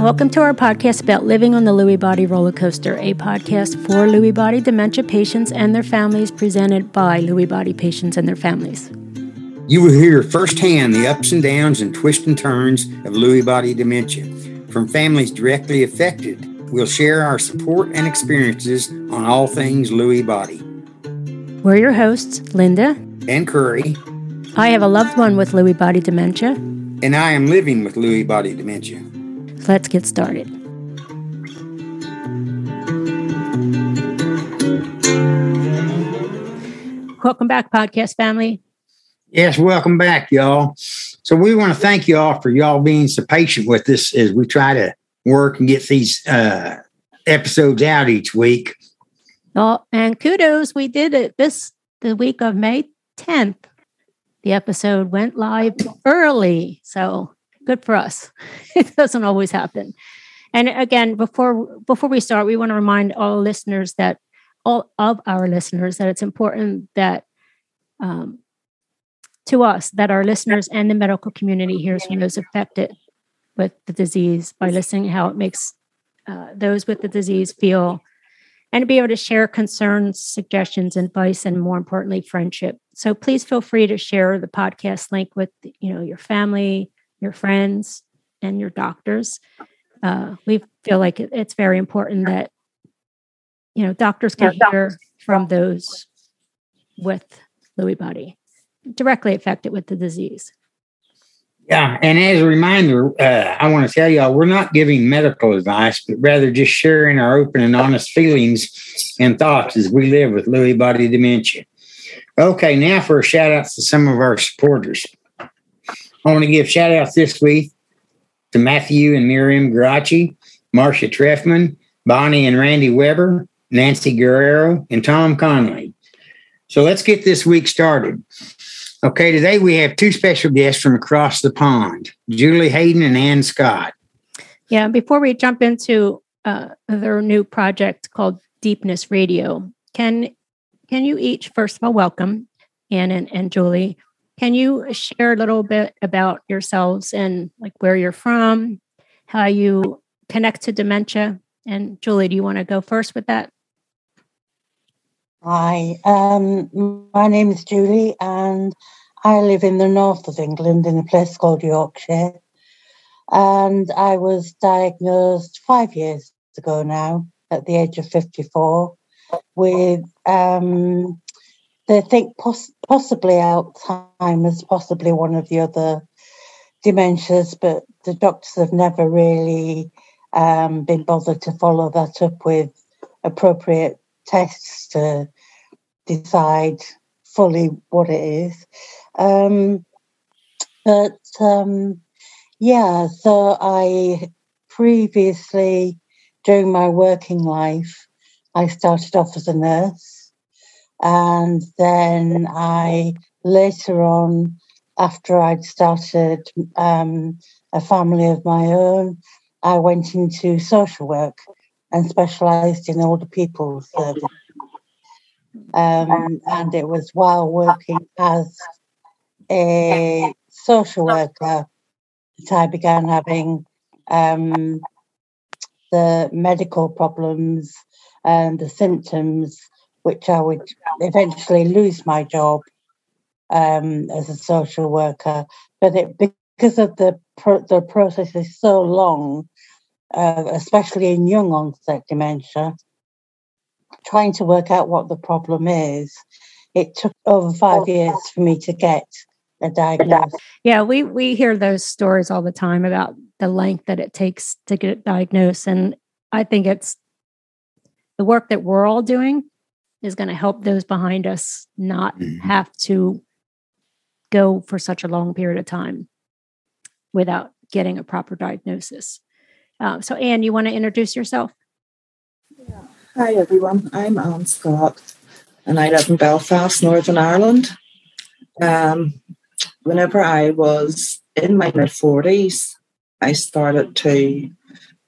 Welcome to our podcast about living on the Lewy Body roller coaster, a podcast for Lewy Body dementia patients and their families, presented by Lewy Body patients and their families. You will hear firsthand the ups and downs and twists and turns of Lewy Body dementia from families directly affected. We'll share our support and experiences on all things Lewy Body. We're your hosts, Linda and Curry. I have a loved one with Lewy Body dementia. And I am living with Lewy Body dementia. Let's get started. Welcome back, podcast family. Yes, welcome back, y'all. So we want to thank you all for y'all being so patient with us as we try to work and get these uh, episodes out each week. Oh, and kudos, we did it this the week of May 10th. The episode went live early, so good for us. it doesn't always happen. And again, before before we start, we want to remind all listeners that all of our listeners that it's important that um, to us that our listeners and the medical community hears from those affected with the disease by listening how it makes uh, those with the disease feel and to be able to share concerns suggestions advice and more importantly friendship so please feel free to share the podcast link with you know your family your friends and your doctors. Uh, we feel like it's very important that you know doctors can hear from those with lewy body directly affected with the disease. Yeah and as a reminder uh, i want to tell y'all we're not giving medical advice but rather just sharing our open and honest feelings and thoughts as we live with lewy body dementia. Okay now for a shout out to some of our supporters i want to give shout outs this week to Matthew and Miriam Geraci, Marcia Treffman, Bonnie and Randy Weber, Nancy Guerrero, and Tom Conley. So let's get this week started. Okay, today we have two special guests from across the pond Julie Hayden and Anne Scott. Yeah, before we jump into uh, their new project called Deepness Radio, can can you each first of all welcome Anne and, and Julie can you share a little bit about yourselves and like where you're from, how you connect to dementia? And Julie, do you want to go first with that? Hi, um, my name is Julie, and I live in the north of England in a place called Yorkshire. And I was diagnosed five years ago now, at the age of 54, with um, they think poss- possibly Alzheimer's, possibly one of the other dementias, but the doctors have never really um, been bothered to follow that up with appropriate tests to decide fully what it is. Um, but um, yeah, so I previously, during my working life, I started off as a nurse. And then I later on, after I'd started um, a family of my own, I went into social work and specialised in older people's service. Um, and it was while working as a social worker that I began having um, the medical problems and the symptoms which I would eventually lose my job um, as a social worker. But it, because of the pro- the process is so long, uh, especially in young onset dementia, trying to work out what the problem is, it took over five years for me to get a diagnosis. Yeah, we we hear those stories all the time about the length that it takes to get diagnosed, and I think it's the work that we're all doing is going to help those behind us not mm-hmm. have to go for such a long period of time without getting a proper diagnosis. Uh, so, Anne, you want to introduce yourself? Yeah. Hi, everyone. I'm Anne Scott, and I live in Belfast, Northern Ireland. Um, whenever I was in my mid 40s, I started to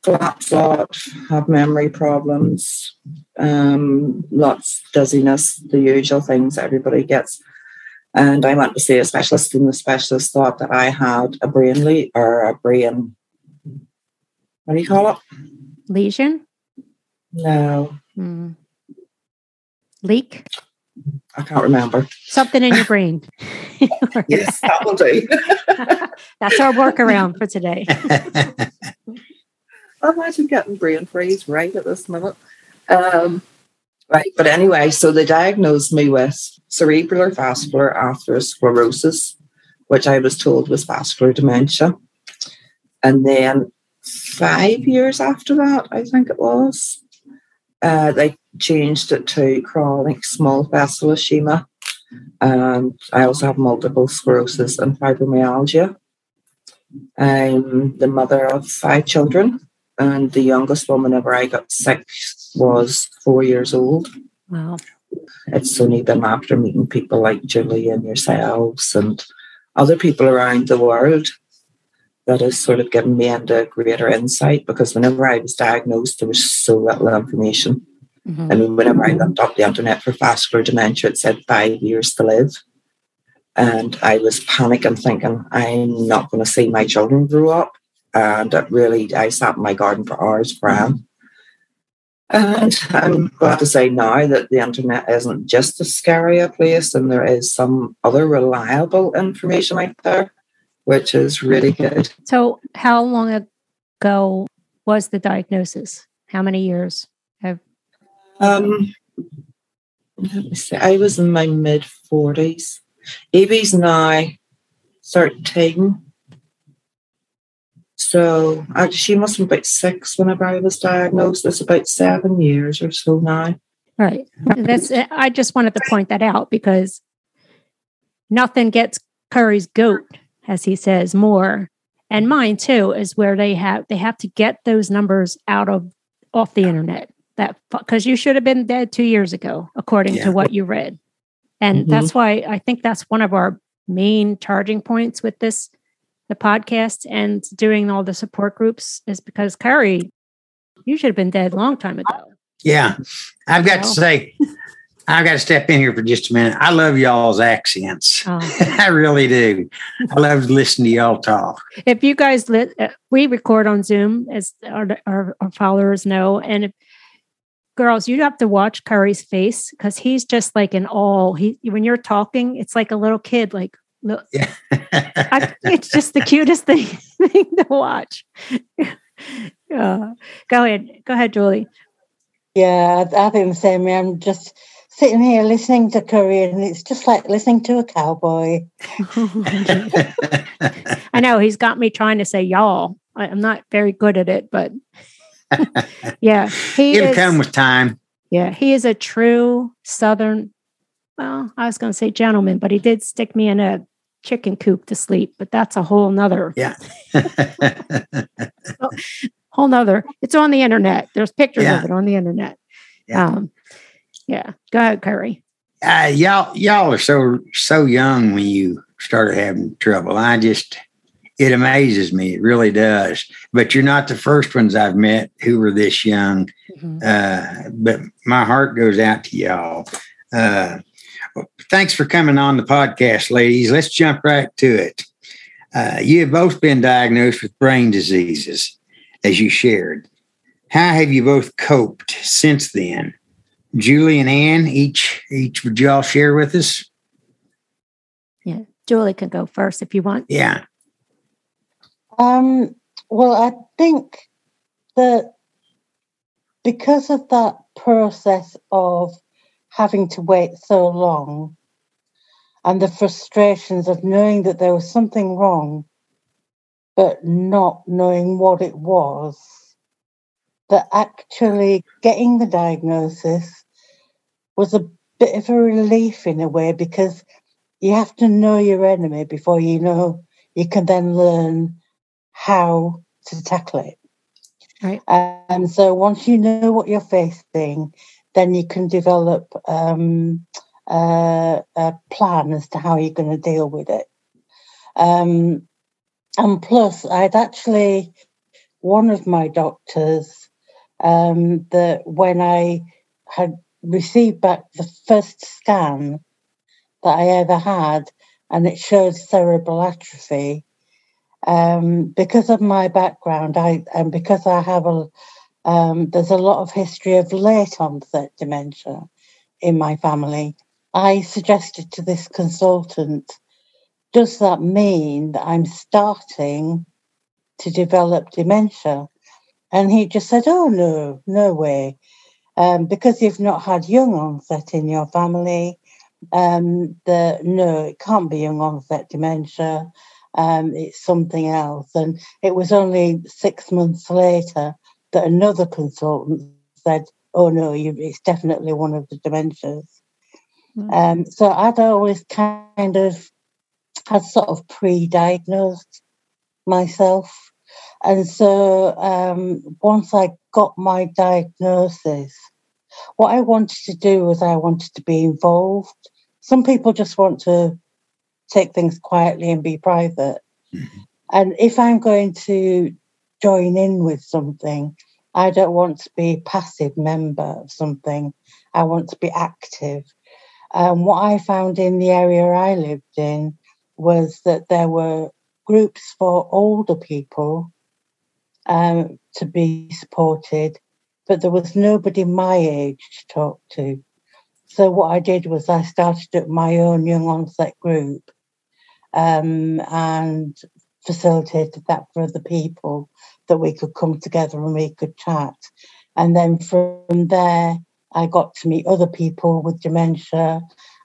flat foot, have memory problems, um, lots dizziness, the usual things everybody gets. And I went to see a specialist, and the specialist thought that I had a brain leak or a brain what do you call it? Lesion? No, Hmm. Leak? I can't remember. Something in your brain. Yes, that will do. That's our workaround for today. Imagine getting brain freeze right at this minute. Um, right, but anyway, so they diagnosed me with cerebral vascular atherosclerosis, which I was told was vascular dementia. And then five years after that, I think it was, uh, they changed it to chronic small vessel ischemia. And I also have multiple sclerosis and fibromyalgia. I'm the mother of five children and the youngest one whenever I got sick was four years old. Wow. It's only been after meeting people like Julie and yourselves and other people around the world that has sort of given me into greater insight because whenever I was diagnosed, there was so little information. Mhm. I mean, whenever I looked up the internet for vascular dementia, it said five years to live. And I was panicking, thinking, I'm not going to see my children grow up. And it really, I sat in my garden for hours crying. And I'm glad to say now that the internet isn't just as scary a place and there is some other reliable information out there, which is really good. So, how long ago was the diagnosis? How many years? Have Um, let me see. I was in my mid forties. Evie's now thirteen. So actually, she must have been about six whenever I was diagnosed. It's about seven years or so now. right? That's. I just wanted to point that out because nothing gets Curry's goat, as he says, more, and mine too, is where they have they have to get those numbers out of off the internet. That because you should have been dead two years ago, according Yeah. to what you read, and Mhm. that's why I think that's one of our main charging points with this the podcast and doing all the support groups is because Curry, you should have been dead a long time ago. yeah. I've got to say, I've got to step in here for just a minute. I love y'all's accents. Oh. I really do. I love to listen to y'all talk. if you guys lit, uh, we record on Zoom, as our, our, our followers know, and if, girls, you have to watch Curry's face because he's just like an all. He when you're talking, it's like a little kid. Like look, Yeah. I, it's just the cutest thing, thing to watch. Uh, go ahead, go ahead, Julie. Yeah, I, I think the same. I'm just sitting here listening to Curry, and it's just like listening to a cowboy. I know he's got me trying to say y'all. I, I'm not very good at it, but yeah, he It'll is. come with time. Yeah, he is a true Southern. Well, I was going to say gentleman, but he did stick me in a chicken coop to sleep. But that's a whole nother, Yeah. whole nother. It's on the internet. There's pictures Yeah. of it on the internet. Yeah. Um, yeah. Go ahead, Curry. uh, y'all y'all are so so young when you started having trouble. I just it amazes me. It really does. But you're not the first ones I've met who were this young. Uh, but my heart goes out to y'all. Uh, thanks for coming on the podcast, ladies. Let's jump right to it. Uh, you have both been diagnosed with brain diseases, as you shared. How have you both coped since then? Julie and Anne, each each would y'all share with us? Yeah. Julie can go first if you want. Yeah. Um, well, I think that because of that process of having to wait so long and the frustrations of knowing that there was something wrong, but not knowing what it was, that actually getting the diagnosis was a bit of a relief in a way because you have to know your enemy before you know you can then learn how to tackle it. Right. And so once you know what you're facing, then you can develop um, uh, a plan as to how you're going to deal with it. Um, and plus, I'd actually, one of my doctors, um, that when I had received back the first scan that I ever had, and it showed cerebral atrophy, Um, because of my background, I and because I have a um, there's a lot of history of late onset dementia in my family. I suggested to this consultant, does that mean that I'm starting to develop dementia? And he just said, oh, no, no way. Um, because you've not had young onset in your family, um, the, no, it can't be young onset dementia. Um, it's something else. And it was only six months later that another consultant said, oh, no, you, it's definitely one of the dementias. Mm. Um, so I'd always kind of had sort of pre-diagnosed myself. And so um, once I got my diagnosis, what I wanted to do was I wanted to be involved. Some people just want to take things quietly and be private. Mm-hmm. And if I'm going to join in with something, I don't want to be a passive member of something. I want to be active. Um, what I found in the area I lived in was that there were groups for older people um, to be supported, but there was nobody my age to talk to. So what I did was I started up my own young onset group um, and facilitated that for other people that we could come together and we could chat. And then from there, I got to meet other people with dementia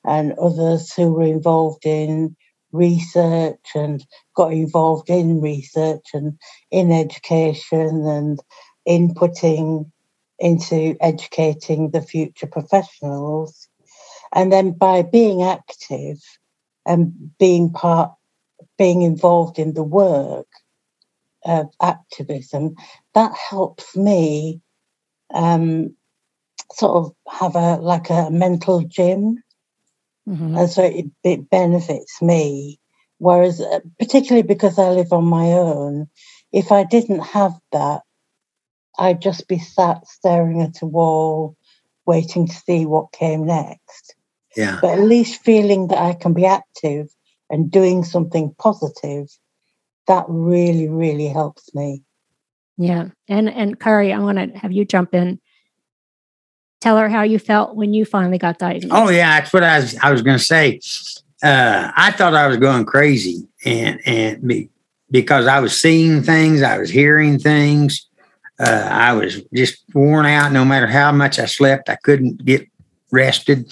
and others who were involved in research and got involved in research and in education and inputting into educating the future professionals. And then by being active and being part, being involved in the work of activism, that helps me um, sort of have a like a mental gym, mm-hmm. and so it, it benefits me. Whereas, uh, particularly because I live on my own, if I didn't have that, I'd just be sat staring at a wall, waiting to see what came next. Yeah. But at least feeling that I can be active and doing something positive, that really, really helps me. Yeah. And and Kari, I want to have you jump in tell her how you felt when you finally got diagnosed. Oh yeah, that's what I was. I was going to say. Uh, I thought I was going crazy, and and be, because I was seeing things, I was hearing things. Uh, I was just worn out. No matter how much I slept, I couldn't get rested.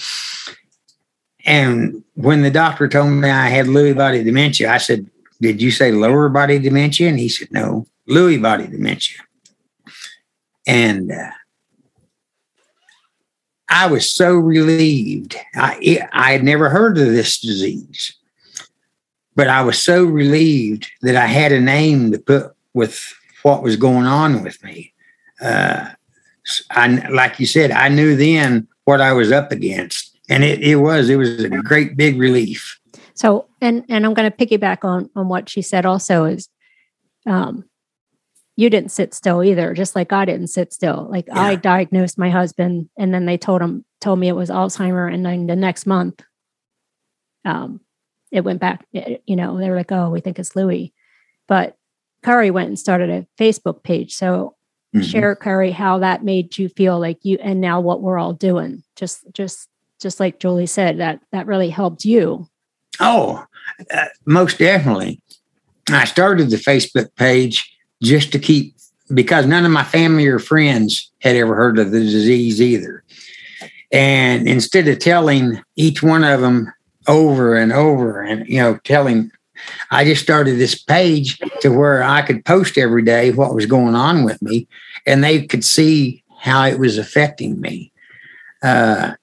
And when the doctor told me I had Lewy body dementia, I said, "Did you say lower body dementia?" And he said, "No, Lewy body dementia." And uh, I was so relieved. I, I had never heard of this disease, but I was so relieved that I had a name to put with what was going on with me. Uh, I, like you said, I knew then what I was up against, and it, it was it was a great big relief. So, and and I'm going to piggyback on on what she said. Also, is um, you didn't sit still either, just like I didn't sit still. Like yeah. I diagnosed my husband and then they told him, told me it was Alzheimer. And then the next month, um, it went back, eh, you know, they were like, oh, we think it's Lewy. But Kari went and started a Facebook page. So mm-hmm. share Kari how that made you feel like you and now what we're all doing. Just just just like Julie said, that that really helped you. Oh, uh, most definitely. I started the Facebook page just to keep because none of my family or friends had ever heard of the disease either. And instead of telling each one of them over and over and you know telling I just started this page to where I could post every day what was going on with me and they could see how it was affecting me. Uh.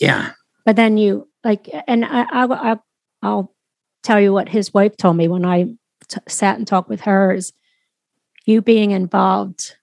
Yeah. But then you like, and I, I, I, I'll tell you what his wife told me when I t- sat and talked with her is you being involved.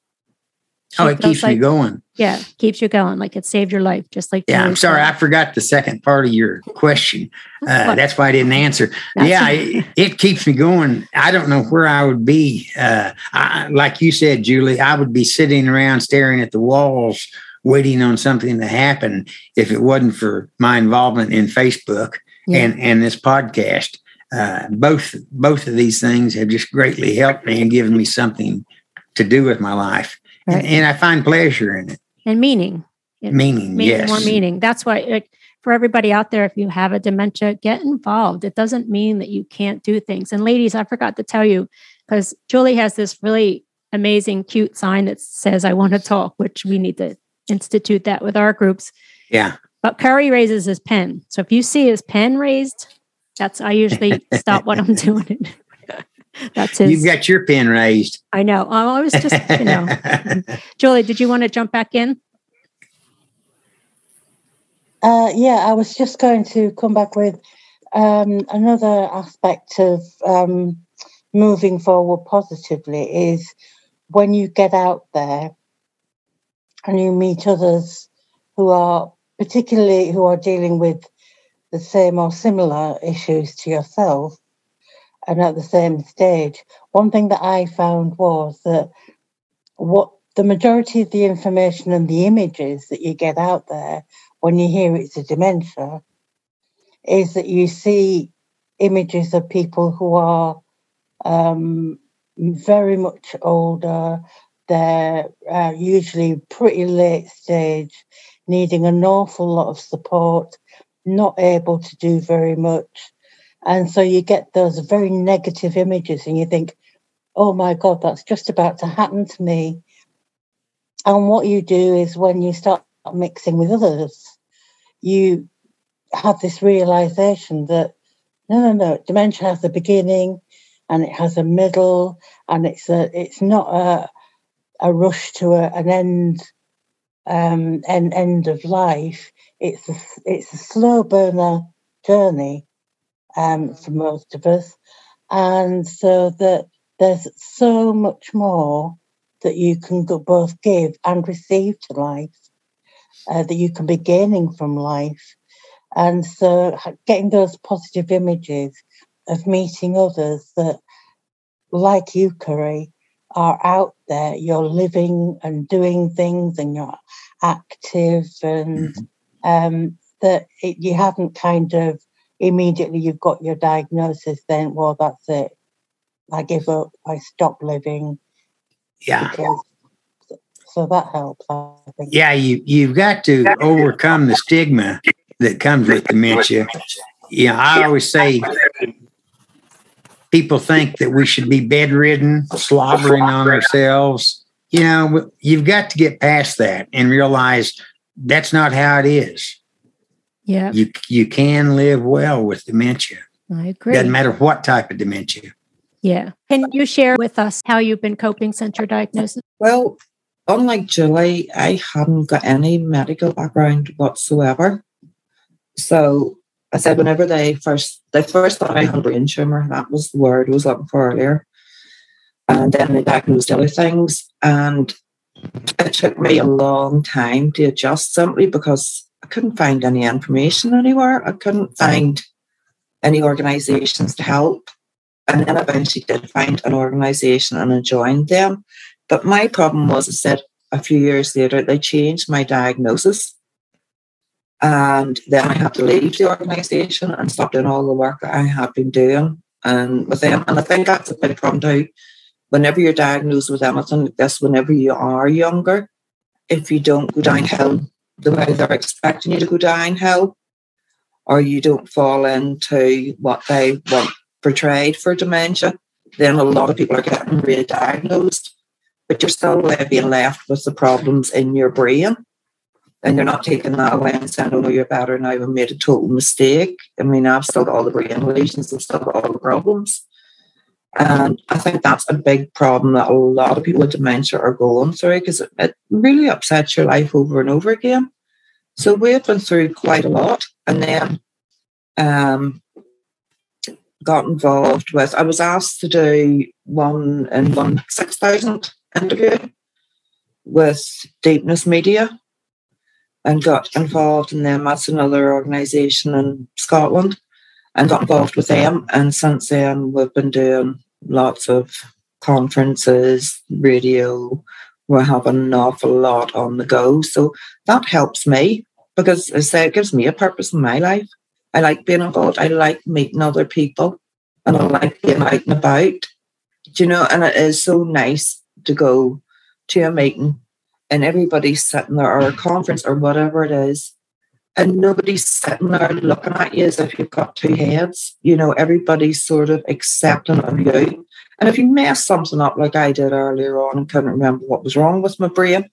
Oh, it keeps like, me going. Yeah, keeps you going. Like it saved your life, just like. Yeah, I'm sorry, I forgot the second part of your question. Uh, that's why I didn't answer. yeah, it, it, keeps me going. I don't know where I would be. Uh, I, like you said, Julie, I would be sitting around staring at the walls, waiting on something to happen if it wasn't for my involvement in Facebook yeah. and and this podcast. uh, both both of these things have just greatly helped me and given me something to do with my life, right. and, and, I find pleasure in it and meaning. Meaning, meaning yes, more meaning. That's why. Like, for everybody out there, if you have a dementia, get involved. It doesn't mean that you can't do things. And ladies, I forgot to tell you because Julie has this really amazing, cute sign that says, I want to talk, which we need to institute that with our groups. Yeah. But Curry raises his pen. So if you see his pen raised, that's I usually stop what I'm doing. that's his. You've got your pen raised. I know. I was just, you know. Julie, did you want to jump back in? Uh, yeah, I was just going to come back with um, another aspect of um, moving forward positively is when you get out there and you meet others who are particularly who are dealing with the same or similar issues to yourself and at the same stage. One thing that I found was that what the majority of the information and the images that you get out there when you hear it's a dementia is that you see images of people who are um, very much older. They're uh, usually pretty late stage, needing an awful lot of support, not able to do very much. And so you get those very negative images, and you think, oh my God, that's just about to happen to me. And what you do is when you start mixing with others, you have this realization that no, no, no, dementia has a beginning and it has a middle, and it's a it's not a a rush to a, an end um, an end of life. It's a, it's a slow burner journey um, for most of us, and so that there's so much more that you can both give and receive to life uh, that you can be gaining from life. And so getting those positive images of meeting others that, like you, Curry, are out there, you're living and doing things and you're active and mm-hmm. um, that it, you haven't kind of immediately you've got your diagnosis, then, well, that's it. I give up, I stop living. Yeah. Because so that helps. Yeah, you you've got to overcome the stigma that comes with dementia. Yeah, I always say people think that we should be bedridden, slobbering on ourselves. You know, you've got to get past that and realize that's not how it is. Yeah. You you can live well with dementia. I agree. Doesn't matter what type of dementia. Yeah. Can you share with us how you've been coping since your diagnosis? Well, unlike Julie, I haven't got any medical background whatsoever. So I said whenever they first they first thought I had a brain tumor, that was the word I was looking for earlier. And then they diagnosed other things. And it took me a long time to adjust simply because I couldn't find any information anywhere. I couldn't find any organizations to help. And then eventually did find an organization and I joined them. But my problem was, I said a few years later, they changed my diagnosis. And then I had to leave the organization and stop doing all the work that I had been doing and with them. And I think that's a big problem too. Whenever you're diagnosed with anything like this, whenever you are younger, if you don't go downhill the way they're expecting you to go downhill, or you don't fall into what they want portrayed for dementia, then a lot of people are getting re-diagnosed but you're still being left with the problems in your brain. And you're not taking that away and saying, oh, no, you're better now. I've made a total mistake. I mean, I've still got all the brain lesions, I've still got all the problems. And I think that's a big problem that a lot of people with dementia are going through because it, it really upsets your life over and over again. So we've been through quite a lot. And then um, got involved with, I was asked to do one in one 6,000 interview with Deepness Media and got involved in them. That's another organisation in Scotland and got involved with them. And since then, we've been doing lots of conferences, radio. We're having an awful lot on the go. So that helps me because, as I say, it gives me a purpose in my life. I like being involved. I like meeting other people. and I like being out and about. Do you know, and it is so nice to go to a meeting and everybody's sitting there or a conference or whatever it is, and nobody's sitting there looking at you as if you've got two heads. You know, everybody's sort of accepting of you. And if you mess something up like I did earlier on and couldn't remember what was wrong with my brain,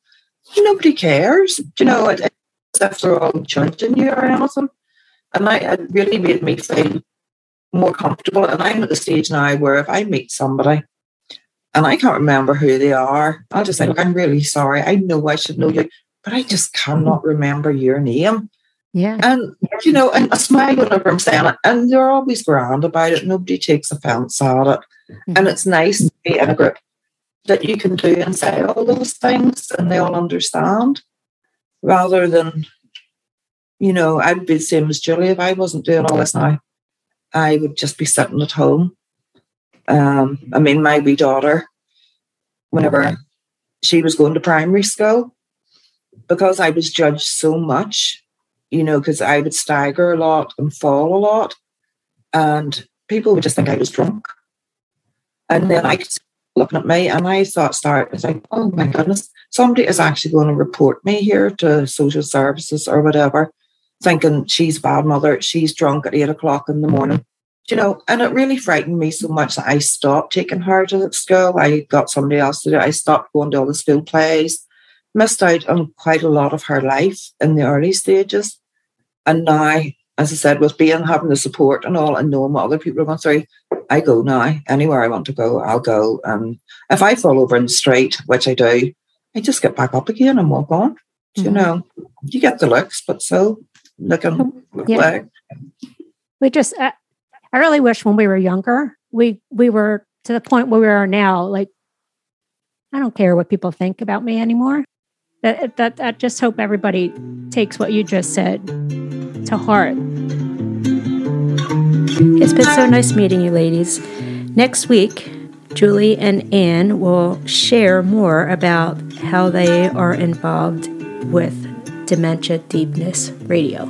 nobody cares. You know, it, it's if they're all judging you or anything. And I, it really made me feel more comfortable. And I'm at the stage now where if I meet somebody and I can't remember who they are, I'll just say, I'm really sorry. I know I should know you, but I just cannot remember your name. Yeah. And, you know, and I smile whenever I'm saying it. And they're always grand about it. Nobody takes offense at it. Mm-hmm. And it's nice to be in a group that you can do and say all those things and they all understand rather than, you know, I'd be the same as Julie if I wasn't doing all this now. I would just be sitting at home. Um, I mean, my wee daughter, whenever she was going to primary school, because I was judged so much, you know, because I would stagger a lot and fall a lot, and people would just think I was drunk. And then I could looking at me, and I thought, start, I was like, oh my goodness, somebody is actually going to report me here to social services or whatever, thinking she's a bad mother, she's drunk at eight o'clock in the morning. You know, and it really frightened me so much that I stopped taking her to school. I got somebody else to do it. I stopped going to all the school plays, missed out on quite a lot of her life in the early stages. And now, as I said, with being having the support and all and knowing what other people are going through, I go now. Anywhere I want to go, I'll go. And if I fall over in the street, which I do, I just get back up again and walk on. Mm-hmm. You know, you get the looks, but so looking yeah. like. We just, uh, I really wish when we were younger, we we were to the point where we are now. Like, I don't care what people think about me anymore. That that I just hope everybody takes what you just said to heart. It's been so nice meeting you, ladies. Next week, Julie and Anne will share more about how they are involved with Dementia Deepness Radio.